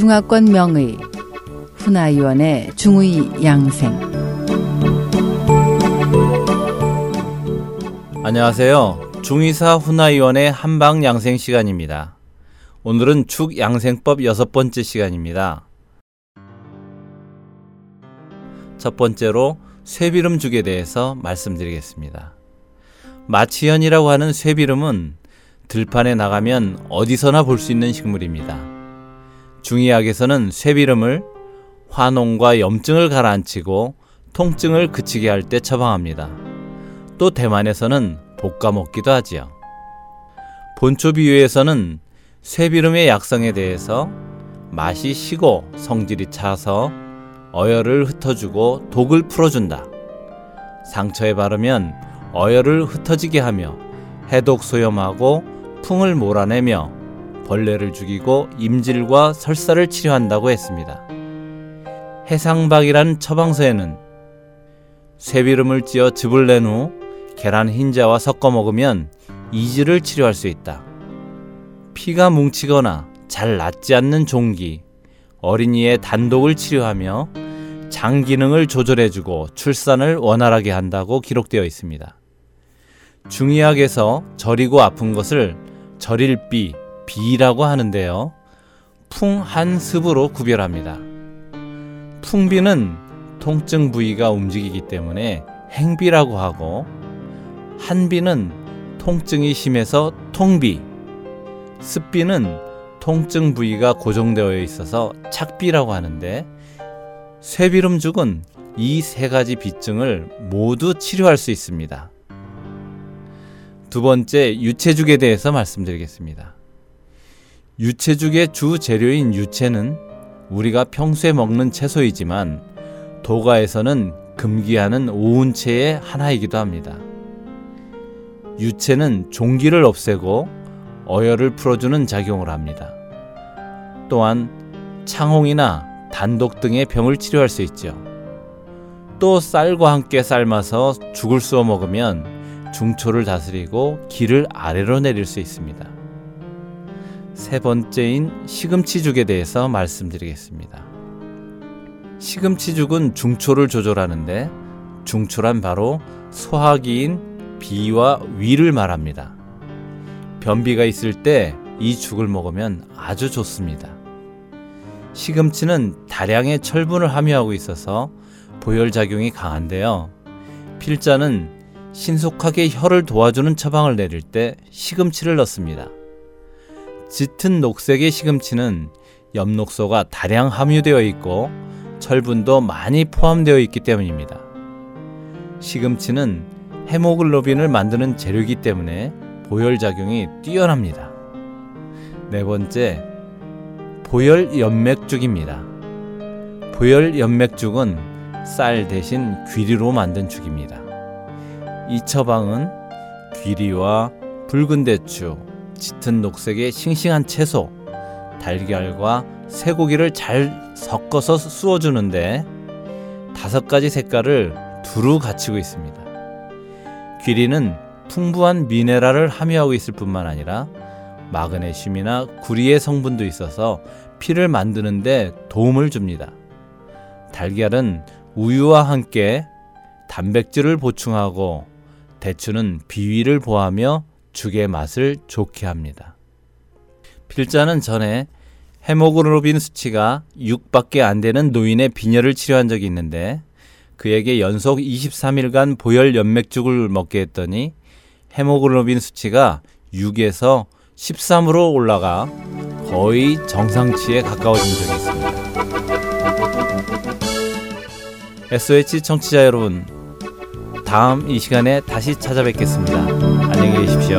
중화권 명의 훈아위원의 중의 양생 안녕하세요. 중의사 훈아위원의 한방 양생 시간입니다. 오늘은 축 양생법 여섯 번째 시간입니다. 첫 번째로 쇠비름죽에 대해서 말씀드리겠습니다. 마치현이라고 하는 쇠비름은 들판에 나가면 어디서나 볼 수 있는 식물입니다. 중의학에서는 쇠비름을 화농과 염증을 가라앉히고 통증을 그치게 할 때 처방합니다. 또 대만에서는 볶아 먹기도 하지요. 본초 비유에서는 쇠비름의 약성에 대해서 맛이 시고 성질이 차서 어혈을 흩어주고 독을 풀어준다. 상처에 바르면 어혈을 흩어지게 하며 해독 소염하고 풍을 몰아내며 벌레를 죽이고 임질과 설사를 치료한다고 했습니다. 해상박이란 처방서에는 쇠비름을 찧어 즙을 낸 후 계란 흰자와 섞어 먹으면 이질을 치료할 수 있다. 피가 뭉치거나 잘 낫지 않는 종기, 어린이의 단독을 치료하며 장 기능을 조절해주고 출산을 원활하게 한다고 기록되어 있습니다. 중의학에서 저리고 아픈 것을 저릴비, 비라고 하는데요. 풍한습으로 구별합니다. 풍비는 통증 부위가 움직이기 때문에 행비라고 하고 한비는 통증이 심해서 통비, 습비는 통증 부위가 고정되어 있어서 착비라고 하는데 쇠비름죽은 이 세 가지 비증을 모두 치료할 수 있습니다. 두 번째 유채죽에 대해서 말씀드리겠습니다. 유채죽의 주 재료인 유채는 우리가 평소에 먹는 채소이지만 도가에서는 금기하는 오운채의 하나이기도 합니다. 유채는 종기를 없애고 어혈을 풀어주는 작용을 합니다. 또한 창홍이나 단독 등의 병을 치료할 수 있죠. 또 쌀과 함께 삶아서 죽을 쏘어 먹으면 중초를 다스리고 기를 아래로 내릴 수 있습니다. 세 번째인 시금치죽에 대해서 말씀드리겠습니다. 시금치죽은 중초를 조절하는데 중초란 바로 소화기인 비와 위를 말합니다. 변비가 있을 때 이 죽을 먹으면 아주 좋습니다. 시금치는 다량의 철분을 함유하고 있어서 보혈작용이 강한데요. 필자는 신속하게 혀를 도와주는 처방을 내릴 때 시금치를 넣습니다. 짙은 녹색의 시금치는 엽록소가 다량 함유되어 있고 철분도 많이 포함되어 있기 때문입니다. 시금치는 헤모글로빈을 만드는 재료이기 때문에 보혈작용이 뛰어납니다. 네 번째, 보혈연맥죽입니다. 보혈연맥죽은 쌀 대신 귀리로 만든 죽입니다. 이 처방은 귀리와 붉은 대추, 짙은 녹색의 싱싱한 채소, 달걀과 쇠고기를 잘 섞어서 쑤어주는데 다섯 가지 색깔을 두루 갖추고 있습니다. 귀리는 풍부한 미네랄을 함유하고 있을 뿐만 아니라 마그네슘이나 구리의 성분도 있어서 피를 만드는데 도움을 줍니다. 달걀은 우유와 함께 단백질을 보충하고 대추는 비위를 보하며 죽의 맛을 좋게 합니다. 필자는 전에 헤모글로빈 수치가 6밖에 안 되는 노인의 빈혈을 치료한 적이 있는데 그에게 연속 23일간 보혈 연맥죽을 먹게 했더니 헤모글로빈 수치가 6에서 13으로 올라가 거의 정상치에 가까워진 적이 있습니다. SOH 청취자 여러분, 다음 이 시간에 다시 찾아뵙겠습니다. 안녕히 계십시오.